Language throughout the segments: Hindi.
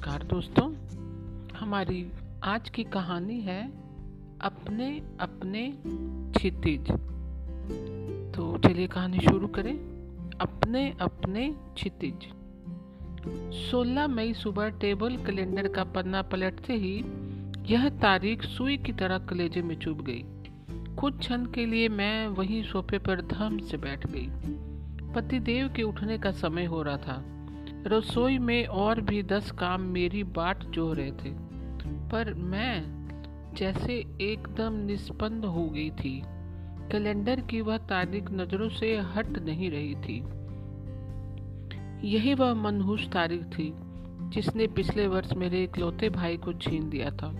नमस्कार दोस्तों। हमारी आज की कहानी है अपने अपने क्षितिज। तो चलिए कहानी शुरू करें। अपने अपने क्षितिज। 16 मई सुबह टेबल कैलेंडर का पन्ना पलटते ही यह तारीख सुई की तरह कलेजे में चुभ गई। कुछ क्षण के लिए मैं वही सोफे पर धम से बैठ गई। पतिदेव के उठने का समय हो रहा था। रसोई में और भी दस काम मेरी बाट जो रहे थे। पर मैं जैसे एकदम निष्पन्द हो गई थी। कैलेंडर की वह तारीख नज़रों से हट नहीं रही थी। यही वह मनहूस तारीख थी, जिसने पिछले वर्ष मेरे इकलौते भाई को छीन दिया था।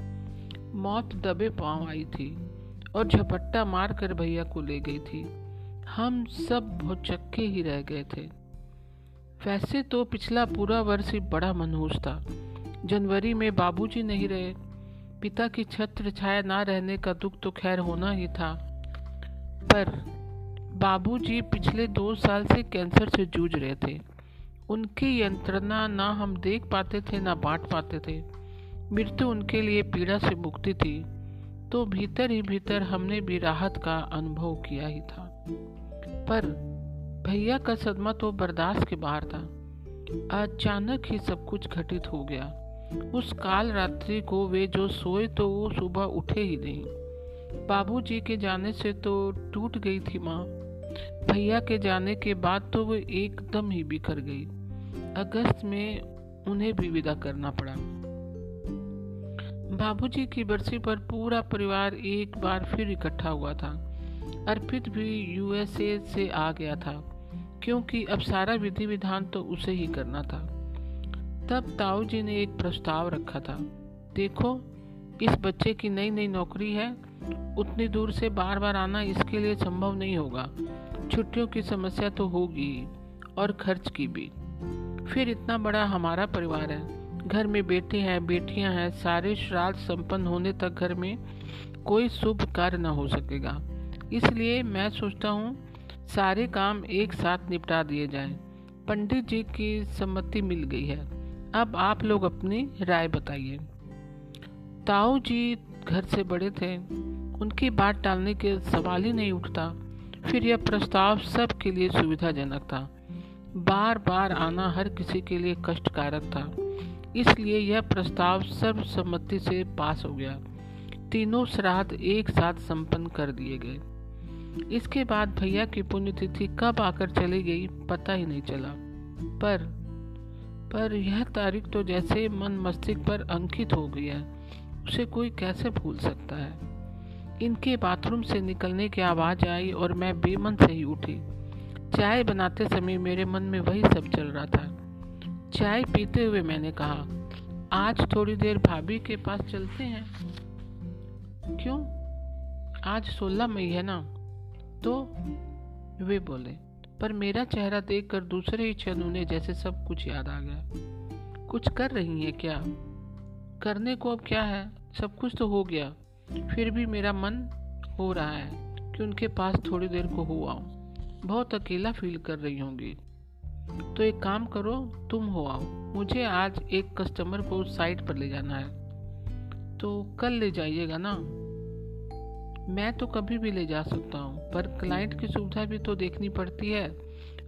मौत दबे पाँव आई थी और झपट्टा मार कर भैया को ले गई थी। हम सब बहुत चक्के ही रह गए थे। वैसे तो पिछला पूरा वर्ष ही बड़ा मनहूस था। जनवरी में बाबूजी नहीं रहे, पिता की छत्र छाया ना रहने का दुख तो खैर होना ही था। पर बाबूजी पिछले दो साल से कैंसर से जूझ रहे थे। उनकी यंत्रणा ना हम देख पाते थे, ना बांट पाते थे। मृत्यु उनके लिए पीड़ा से मुक्ति थी। तो भीतर ही भीतर हमने भी राहत का अनुभव किया ही था। पर भैया का सदमा तो बर्दाश्त के बाहर था। अचानक ही सब कुछ घटित हो गया। उस काल रात्रि को वे जो सोए तो वो सुबह उठे ही नहीं। बाबूजी के जाने से तो टूट गई थी माँ। भैया के जाने के बाद तो वो एकदम ही बिखर गई। अगस्त में उन्हें भी विदा करना पड़ा। बाबूजी की बरसी पर पूरा परिवार एक बार फिर इकट्ठा हुआ था। अर्पित भी यूएसए से आ गया था। क्योंकि अब सारा विधि विधान तो उसे ही करना था। तब ताऊ जी ने एक प्रस्ताव रखा था। देखो, इस बच्चे की नई नई नौकरी है। उतनी दूर से बार बार आना इसके लिए संभव नहीं होगा। छुट्टियों की समस्या तो होगी और खर्च की भी। फिर इतना बड़ा हमारा परिवार है। घर में बेटे हैं, बेटियाँ हैं, सारे श्राद्ध संपन्न होने तक घर में कोई शुभ कार्य न हो सकेगा। इसलिए मैं सोचता हूँ सारे काम एक साथ निपटा दिए जाएँ। पंडित जी की सम्मति मिल गई है। अब आप लोग अपनी राय बताइए। ताऊ जी घर से बड़े थे। उनकी बात टालने के सवाल ही नहीं उठता। फिर यह प्रस्ताव सबके लिए सुविधाजनक था। बार बार आना हर किसी के लिए कष्टकारक था। इसलिए यह प्रस्ताव सर्वसम्मति से पास हो गया। तीनों श्राद्ध एक साथ संपन्न कर दिए गए। इसके बाद भैया की पुण्यतिथि कब आकर चली गई, पता ही नहीं चला। पर पर यह तारीख तो जैसे मन मस्तिष्क पर अंकित हो है, उसे कोई कैसे भूल सकता है? इनके बाथरूम से निकलने की आवाज़ आई और मैं बेमन से ही उठी। चाय बनाते समय मेरे मन में वही सब चल रहा था। चाय पीते हुए मैंने कहा, आज थोड़ी देर भाभी के पास चलते हैं? क्यों? आज सोलह मई है ना। तो वे बोले, पर मेरा चेहरा देखकर दूसरे ही क्षण उन्हें जैसे सब कुछ याद आ गया। कुछ कर रही हैं क्या? करने को अब क्या है? सब कुछ तो हो गया। फिर भी मेरा मन हो रहा है कि उनके पास थोड़ी देर को हो आऊँ। बहुत अकेला फील कर रही होंगी। तो एक काम करो, तुम हो आओ। मुझे आज एक कस्टमर को साइट पर ले जाना है। तो कल ले जाइएगा ना? मैं तो कभी भी ले जा सकता हूँ, पर क्लाइंट की सुविधा भी तो देखनी पड़ती है।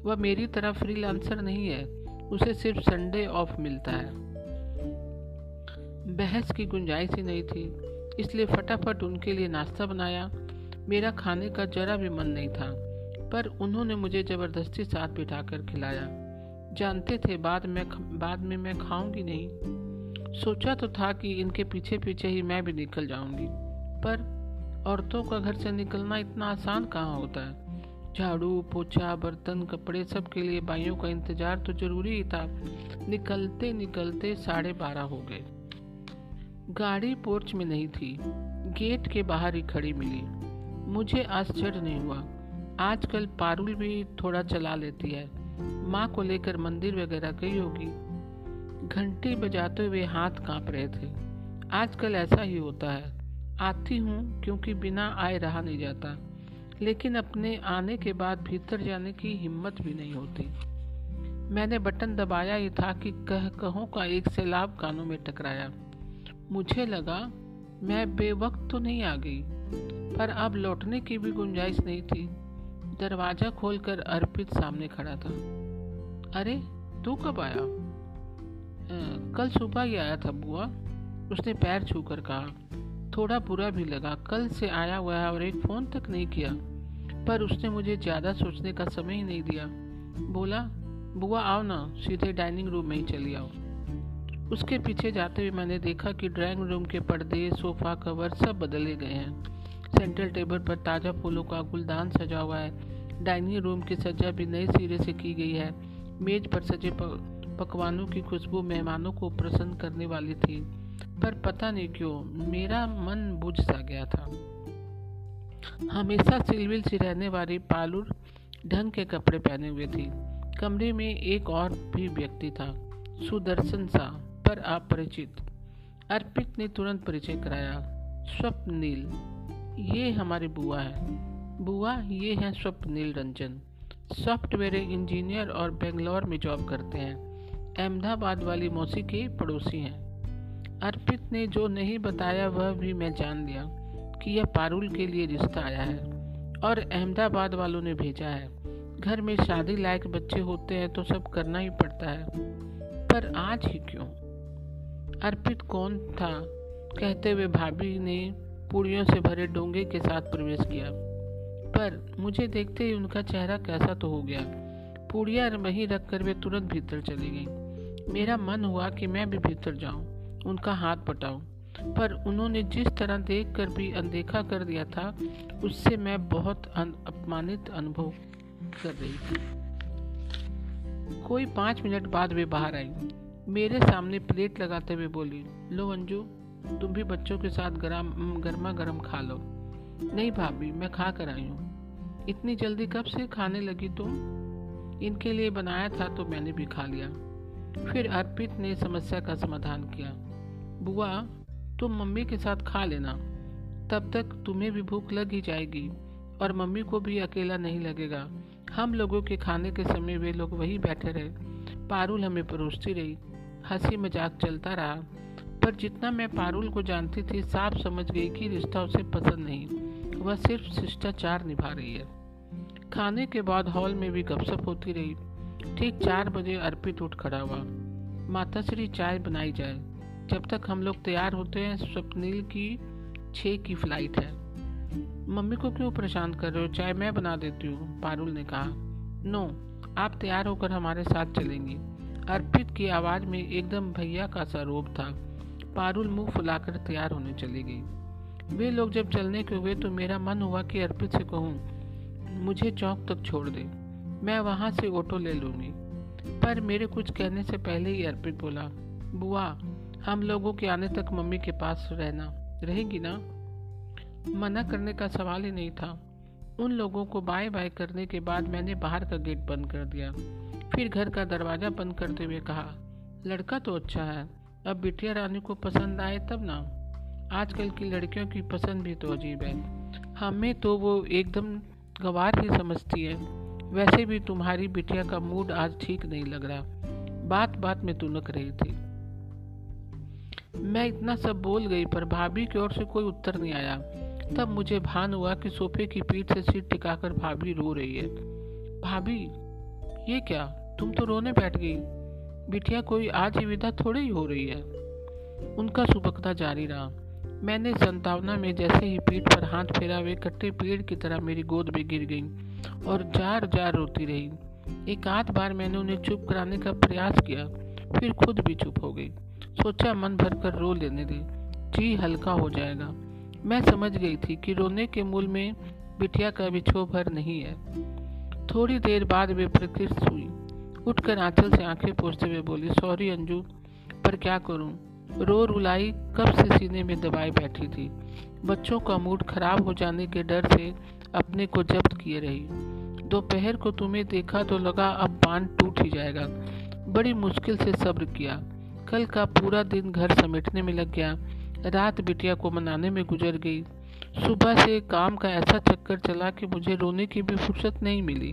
वह मेरी तरह फ्रीलांसर नहीं है, उसे सिर्फ़ संडे ऑफ़ मिलता है। बहस की गुंजाइश ही नहीं थी, इसलिए फटाफट उनके लिए नाश्ता बनाया। मेरा खाने का जरा भी मन नहीं था, पर उन्होंने मुझे ज़बरदस्ती साथ बिठाकर खिलाया। जानते थे बाद में बाद में मैं खाऊँगी नहीं। सोचा तो था कि इनके पीछे पीछे ही मैं भी निकल जाऊँगी, पर औरतों का घर से निकलना इतना आसान कहाँ होता है? झाड़ू, पोछा, बर्तन, कपड़े सब के लिए बाइयों का इंतज़ार तो ज़रूरी ही था। निकलते निकलते साढ़े बारह हो गए। गाड़ी पोर्च में नहीं थी। गेट के बाहर ही खड़ी मिली। मुझे आश्चर्य नहीं हुआ। आजकल पारुल भी थोड़ा चला लेती है। माँ को लेकर मंदिर वगैरह गई होगी। घंटी बजाते हुए हाथ काँप रहे थे। आजकल ऐसा ही होता है। आती हूँ क्योंकि बिना आए रहा नहीं जाता। लेकिन अपने आने के बाद भीतर जाने की हिम्मत भी नहीं होती। मैंने बटन दबाया ही था कि कह कहों का एक सैलाब कानों में टकराया। मुझे लगा मैं बेवक्त तो नहीं आ गई पर अब लौटने की भी गुंजाइश नहीं थी। दरवाज़ा खोलकर अर्पित सामने खड़ा था। अरे तू कब आया? आ, कल सुबह ही आया था बुआ उसने पैर छूकर कहा। थोड़ा बुरा भी लगा। कल से आया हुआ है और एक फ़ोन तक नहीं किया, पर उसने मुझे ज़्यादा सोचने का समय ही नहीं दिया। बोला, बुआ, आओ ना, सीधे डाइनिंग रूम में ही चली आओ। उसके पीछे जाते हुए मैंने देखा कि ड्राइंग रूम के पर्दे, सोफा कवर सब बदले गए हैं। सेंट्रल टेबल पर ताज़ा फूलों का गुलदान सजा हुआ है। डाइनिंग रूम की सज्जा भी नए सिरे से की गई है। मेज पर सजे पकवानों की खुशबू मेहमानों को प्रसन्न करने वाली थी। पर पता नहीं क्यों, मेरा मन बुझ सा गया था। हमेशा सिलविल सी रहने वाली पालुर ढंग के कपड़े पहने हुए थी। कमरे में एक और भी व्यक्ति था, सुदर्शन सा, पर अपरिचित। अर्पित ने तुरंत परिचय कराया, स्वप्नील, ये हमारी बुआ है। बुआ, ये हैं स्वप्नील रंजन। सॉफ्टवेयर इंजीनियर और बेंगलोर में जॉब करते हैं। अहमदाबाद वाली मौसी के पड़ोसी हैं। अर्पित ने जो नहीं बताया, वह भी मैं जान लिया कि यह पारुल के लिए रिश्ता आया है और अहमदाबाद वालों ने भेजा है। घर में शादी लायक बच्चे होते हैं तो सब करना ही पड़ता है। पर आज ही क्यों? अर्पित कौन था? कहते हुए भाभी ने पूड़ियों से भरे डोंगे के साथ प्रवेश किया। पर मुझे देखते ही उनका चेहरा कैसा तो हो गया। पूड़िया वहीं रख कर वे तुरंत भीतर चली गई। मेरा मन हुआ कि मैं भी भीतर जाऊँ। उनका हाथ पटाऊं पर उन्होंने जिस तरह देख कर भी अनदेखा कर दिया था, उससे मैं बहुत अपमानित अनुभव कर रही थी। कोई पाँच मिनट बाद वे बाहर आई। मेरे सामने प्लेट लगाते हुए बोली, लो अंजू, तुम भी बच्चों के साथ गरम गर्मा गर्म खा लो। नहीं भाभी, मैं खा कर आई हूँ। इतनी जल्दी कब से खाने लगी तुम? इनके लिए बनाया था तो मैंने भी खा लिया। फिर अर्पित ने समस्या का समाधान किया। बुआ, तुम मम्मी के साथ खा लेना। तब तक तुम्हें भी भूख लग ही जाएगी, और मम्मी को भी अकेला नहीं लगेगा। हम लोगों के खाने के समय वे लोग वही बैठे रहे। पारुल हमें परोसती रही। हँसी मज़ाक चलता रहा। पर जितना मैं पारुल को जानती थी, साफ़ समझ गई कि रिश्ता उसे पसंद नहीं। वह सिर्फ़ शिष्टाचार निभा रही है। खाने के बाद हॉल में भी गपशप होती रही। ठीक चार बजे अर्पित उठ खड़ा हुआ। माता श्री चाय बनाई जाए। जब तक हम लोग तैयार होते हैं, स्वप्निल की छः की फ़्लाइट है। मम्मी को क्यों परेशान कर रहे हो? चाय मैं बना देती हूँ, पारुल ने कहा। नो आप तैयार होकर हमारे साथ चलेंगी। अर्पित की आवाज़ में एकदम भैया का सा रोब था। पारुल मुँह फुलाकर तैयार होने चली गई। वे लोग जब चलने के हुए तो मेरा मन हुआ कि अर्पित से कहूँ, मुझे चौक तक छोड़ दे, मैं वहाँ से ऑटो ले लूँगी। पर मेरे कुछ कहने से पहले ही अर्पित बोला, बुआ हम लोगों के आने तक मम्मी के पास रहना। रहेगी ना? मना करने का सवाल ही नहीं था। उन लोगों को बाय बाय करने के बाद मैंने बाहर का गेट बंद कर दिया। फिर घर का दरवाज़ा बंद करते हुए कहा, लड़का तो अच्छा है। अब बिटिया रानी को पसंद आए तब ना? आजकल की लड़कियों की पसंद भी तो अजीब है। हमें तो वो एकदम गवार ही समझती है। वैसे भी तुम्हारी बिटिया का मूड आज ठीक नहीं लग रहा। बात बात में तुनक रही थी। मैं इतना सब बोल गई, पर भाभी की ओर से कोई उत्तर नहीं आया। तब मुझे भान हुआ कि सोफे की पीठ से सिर टिकाकर भाभी रो रही है। भाभी, ये क्या? तुम तो रोने बैठ गई। बिटिया, कोई आज ही विदा थोड़ी ही हो रही है? उनका सुबकता जारी रहा। मैंने संतावना में जैसे ही पीठ पर हाथ फेरा, वे कट्टे पेड़ की तरह मेरी गोद में गिर गई और जार जार रोती रही। एक आध बार मैंने उन्हें चुप कराने का प्रयास किया, फिर खुद भी चुप हो गई। सोचा मन भर कर रो लेने दे। जी, हल्का हो जाएगा। मैं समझ गई थी कि रोने के मूल में बिटिया का बिछो भर नहीं है। थोड़ी देर बाद वे प्रकृत हुई। उठकर आंचल से आँखें पोछते हुए बोली, सॉरी अंजू, पर क्या करूँ? रो रुलाई कब से सीने में दबाई बैठी थी? बच्चों का मूड खराब हो जाने के डर से अपने को जब्त किए रही। दोपहर को तुम्हें देखा तो लगा अब बाँध टूट ही जाएगा। बड़ी मुश्किल से सब्र किया। कल का पूरा दिन घर समेटने में लग गया। रात बिटिया को मनाने में गुजर गई। सुबह से काम का ऐसा चक्कर चला कि मुझे रोने की भी फुर्सत नहीं मिली।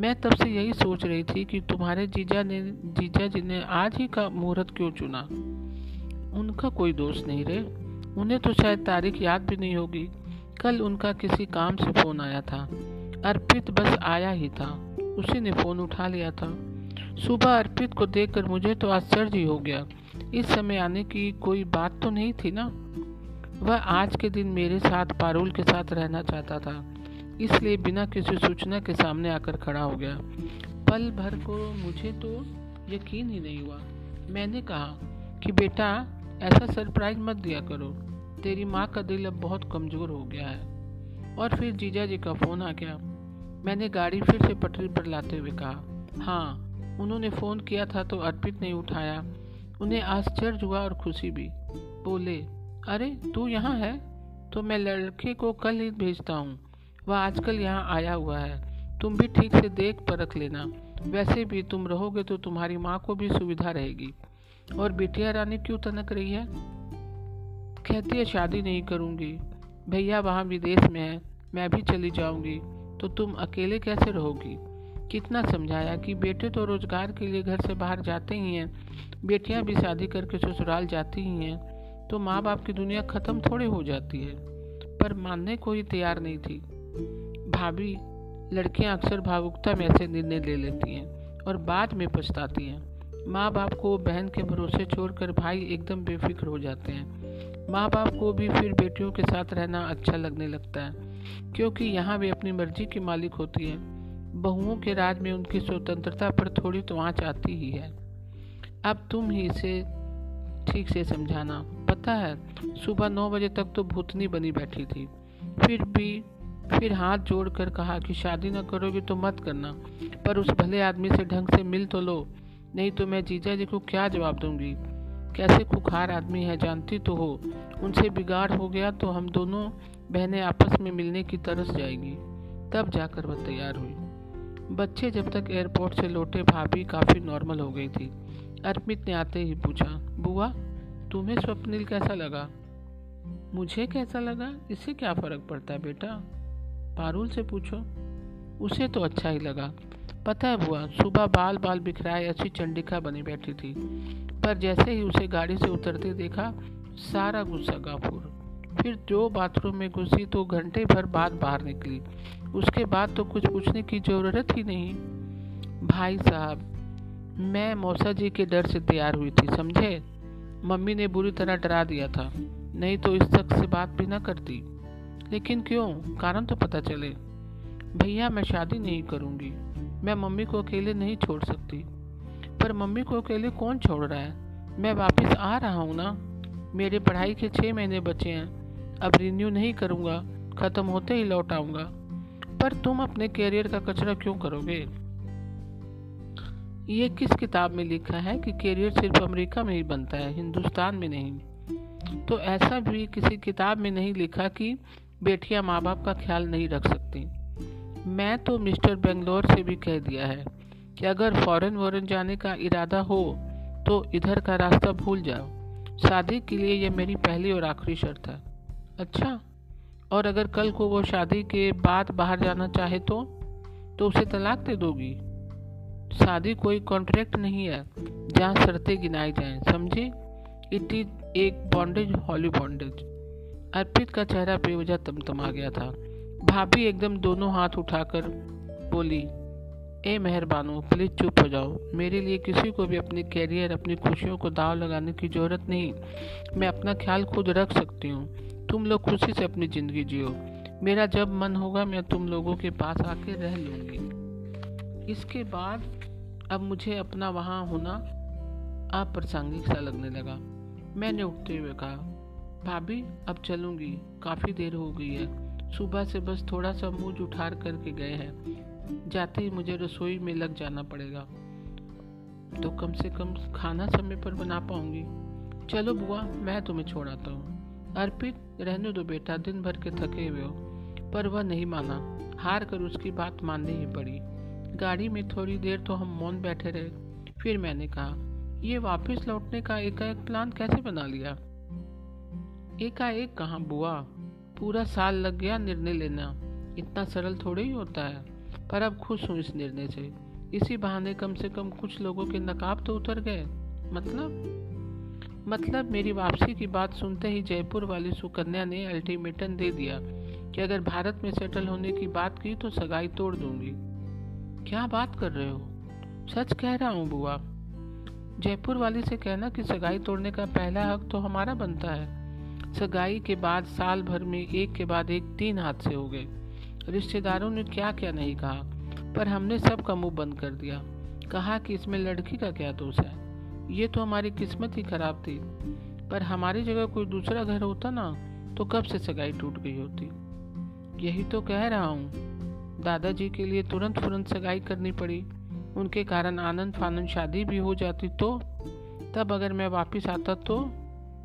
मैं तब से यही सोच रही थी कि तुम्हारे जीजा ने, जीजा जी ने आज ही का मुहूर्त क्यों चुना? उनका कोई दोष नहीं रे। उन्हें तो शायद तारीख याद भी नहीं होगी। कल उनका किसी काम से फ़ोन आया था। अर्पित बस आया ही था। उसी ने फ़ोन उठा लिया था। सुबह अर्पित को देखकर मुझे तो आश्चर्य ही गया। इस समय आने की कोई बात तो नहीं थी ना? वह आज के दिन मेरे साथ पारुल के साथ रहना चाहता था, इसलिए बिना किसी सूचना के सामने आकर खड़ा हो गया। पल भर को मुझे तो यकीन ही नहीं हुआ। मैंने कहा कि बेटा, ऐसा सरप्राइज़ मत दिया करो। तेरी माँ का दिल अब बहुत कमज़ोर हो गया है। और फिर जीजा जी का फ़ोन आ गया। मैंने गाड़ी फिर से पटरी पर लाते हुए कहा हाँ उन्होंने फ़ोन किया था तो अर्पित ने उठाया। उन्हें आश्चर्य हुआ और खुशी भी। बोले, अरे, तू यहाँ है? तो मैं लड़के को कल ही भेजता हूँ। वह आजकल यहाँ आया हुआ है। तुम भी ठीक से देख परख लेना। वैसे भी तुम रहोगे तो तुम्हारी माँ को भी सुविधा रहेगी। और बिटिया रानी क्यों तनक रही है? कहती है, शादी नहीं करूँगी। भैया वहाँ विदेश में है। मैं भी चली जाऊँगी। तो तुम अकेले कैसे रहोगी? कितना समझाया कि बेटे तो रोज़गार के लिए घर से बाहर जाते ही हैं, बेटियाँ भी शादी करके ससुराल जाती ही हैं तो माँ बाप की दुनिया ख़त्म थोड़ी हो जाती है, पर मानने को ही तैयार नहीं थी। भाभी लड़कियाँ अक्सर भावुकता में ऐसे निर्णय ले लेती हैं और बाद में पछताती हैं। माँ बाप को बहन के भरोसे छोड़कर भाई एकदम बेफिक्र हो जाते हैं। माँ बाप को भी फिर बेटियों के साथ रहना अच्छा लगने लगता है, क्योंकि यहाँ वे अपनी मर्ज़ी की मालिक होती है। बहुओं के राज में उनकी स्वतंत्रता पर थोड़ी तो आँच आती ही है। अब तुम ही इसे ठीक से समझाना। पता है, सुबह नौ बजे तक तो भूतनी बनी बैठी थी। फिर भी, फिर हाथ जोड़कर कहा कि शादी न करोगे तो मत करना, पर उस भले आदमी से ढंग से मिल तो लो, नहीं तो मैं जीजा जी को क्या जवाब दूँगी? कैसे खुखार आदमी है, जानती तो हो। उनसे बिगाड़ हो गया तो हम दोनों बहनें आपस में मिलने की तरस जाएगी। तब जाकर वह तैयार हुई। बच्चे जब तक एयरपोर्ट से लौटे, भाभी काफ़ी नॉर्मल हो गई थी। अर्पित ने आते ही पूछा, बुआ, तुम्हें स्वप्निल कैसा लगा? मुझे कैसा लगा? इससे क्या फ़र्क पड़ता है बेटा? पारुल से पूछो। उसे तो अच्छा ही लगा। पता है बुआ, सुबह बाल बाल बिखराए, अच्छी चंडिका बनी बैठी थी। पर जैसे ही उसे गाड़ी से उतरते देखा, सारा गुस्सा गाफूर। फिर जो बाथरूम में घुसी तो घंटे भर बाद बाहर निकली। उसके बाद तो कुछ पूछने की ज़रूरत ही नहीं। भाई साहब, मैं मौसा जी के डर से तैयार हुई थी, समझे? मम्मी ने बुरी तरह डरा दिया था, नहीं तो इस तक से बात भी ना करती। लेकिन क्यों? कारण तो पता चले। भैया, मैं शादी नहीं करूँगी। मैं मम्मी को अकेले नहीं छोड़ सकती। पर मम्मी को अकेले कौन छोड़ रहा है? मैं वापस आ रहा हूँ ना? मेरे पढ़ाई के छः महीने बचे हैं। अब रिन्यू नहीं करूँगा, ख़त्म होते ही लौट आऊँगा। पर तुम अपने कैरियर का कचरा क्यों करोगे? ये किस किताब में लिखा है कि कैरियर सिर्फ़ अमेरिका में ही बनता है, हिंदुस्तान में नहीं? तो ऐसा भी किसी किताब में नहीं लिखा कि बेटियाँ माँ बाप का ख्याल नहीं रख सकती। मैं तो मिस्टर बेंगलोर से भी कह दिया है कि अगर फॉरेन वॉरेन जाने का इरादा हो तो इधर का रास्ता भूल जाओ। शादी के लिए यह मेरी पहली और आखिरी शर्त है। अच्छा। और अगर कल को वो शादी के बाद बाहर जाना चाहे तो? तो उसे तलाक दे दोगी। शादी कोई कॉन्ट्रैक्ट नहीं है, जहाँ शर्तें गिनाई जाएँ, समझे? इट इज़ एक बॉन्डेज हॉली बॉन्डेज अर्पित का चेहरा बेवजह तमतमा गया था। भाभी एकदम दोनों हाथ उठाकर बोली, ए मेहरबानो प्लीज़ चुप हो जाओ। मेरे लिए किसी को भी अपने कैरियर अपनी खुशियों को दाव लगाने की ज़रूरत नहीं। मैं अपना ख्याल खुद रख सकती हूँ। तुम लोग खुशी से अपनी ज़िंदगी जियो। मेरा जब मन होगा, मैं तुम लोगों के पास आके रह लूँगी। इसके बाद अब मुझे अपना वहाँ होना अप्रासंगिक सा लगने लगा। मैंने उठते हुए कहा, भाभी, अब चलूँगी। काफ़ी देर हो गई है। सुबह से बस थोड़ा सा मुँह उठार करके गए हैं। जाते ही मुझे रसोई में लग जाना पड़ेगा। तो कम से कम खाना समय पर बना पाऊँगी। चलो बुआ, मैं तुम्हें छोड़ आता हूँ। अर्पित रहने दो बेटा, दिन भर के थके हुए हो, पर वह नहीं माना। हार कर उसकी बात माननी ही पड़ी। गाड़ी में थोड़ी देर तो हम मौन बैठे रहे। फिर मैंने कहा, ये वापस लौटने का एकाएक प्लान कैसे बना लिया? एकाएक कहाँ बुआ? पूरा साल लग गया निर्णय लेना। इतना सरल थोड़े ही होता है। पर अब खुश हूँ इस निर्णय से। इसी बहाने कम से कम कुछ लोगों के नकाब तो उतर गए। मतलब? मतलब मेरी वापसी की बात सुनते ही जयपुर वाली सुकन्या ने अल्टीमेटम दे दिया कि अगर भारत में सेटल होने की बात की तो सगाई तोड़ दूँगी। क्या बात कर रहे हो? सच कह रहा हूँ बुआ। जयपुर वाली से कहना कि सगाई तोड़ने का पहला हक तो हमारा बनता है। सगाई के बाद साल भर में एक के बाद एक तीन हादसे हो गए। रिश्तेदारों ने क्या क्या नहीं कहा, पर हमने सबका मुँह बंद कर दिया। कहा कि इसमें लड़की का क्या दोष है? ये तो हमारी किस्मत ही खराब थी। पर हमारी जगह कोई दूसरा घर होता ना तो कब से सगाई टूट गई होती? यही तो कह रहा हूँ। दादाजी के लिए तुरंत तुरंत सगाई करनी पड़ी। उनके कारण आनंद फानंद शादी भी हो जाती तो? तब अगर मैं वापस आता तो?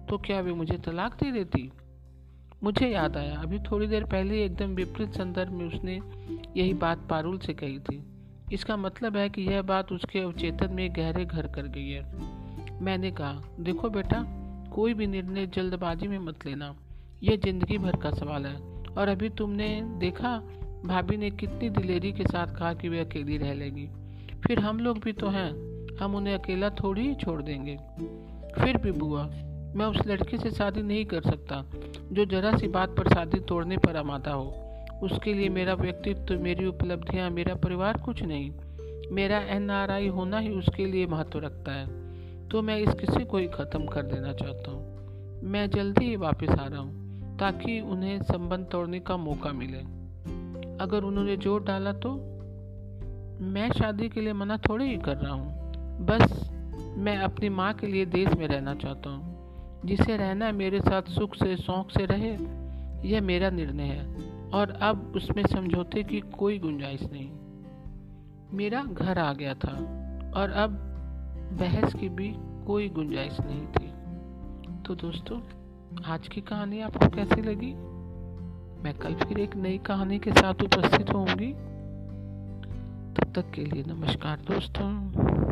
तो क्या वे मुझे तलाक दे देती? मुझे याद आया, अभी थोड़ी देर पहले एकदम विपरीत संदर्भ में उसने यही बात पारुल से कही थी। इसका मतलब है कि यह बात उसके अवचेतन में गहरे घर कर गई है। मैंने कहा, देखो बेटा, कोई भी निर्णय जल्दबाजी में मत लेना। यह ज़िंदगी भर का सवाल है। और अभी तुमने देखा, भाभी ने कितनी दिलेरी के साथ कहा कि वे अकेली रह लेगी। फिर हम लोग भी तो हैं। हम उन्हें अकेला थोड़ी ही छोड़ देंगे। फिर भी बुआ, मैं उस लड़के से शादी नहीं कर सकता, जो जरा सी बात पर शादी तोड़ने पर अमाता हो। उसके लिए मेरा व्यक्तित्व मेरी उपलब्धियाँ, मेरा परिवार कुछ नहीं। मेरा एन आर आई होना ही उसके लिए महत्व रखता है। तो मैं इस किस्से को ही ख़त्म कर देना चाहता हूँ। मैं जल्दी ही वापस आ रहा हूँ, ताकि उन्हें संबंध तोड़ने का मौका मिले। अगर उन्होंने ज़ोर डाला तो? मैं शादी के लिए मना थोड़ी ही कर रहा हूँ। बस मैं अपनी माँ के लिए देश में रहना चाहता हूँ। जिसे रहना मेरे साथ सुख से, शौक से रहे, यह मेरा निर्णय है। और अब उसमें समझौते की कोई गुंजाइश नहीं। मेरा घर आ गया था और अब बहस की भी कोई गुंजाइश नहीं थी। तो दोस्तों, आज की कहानी आपको कैसी लगी? मैं कल फिर एक नई कहानी के साथ उपस्थित होंगी तब तक के लिए नमस्कार दोस्तों।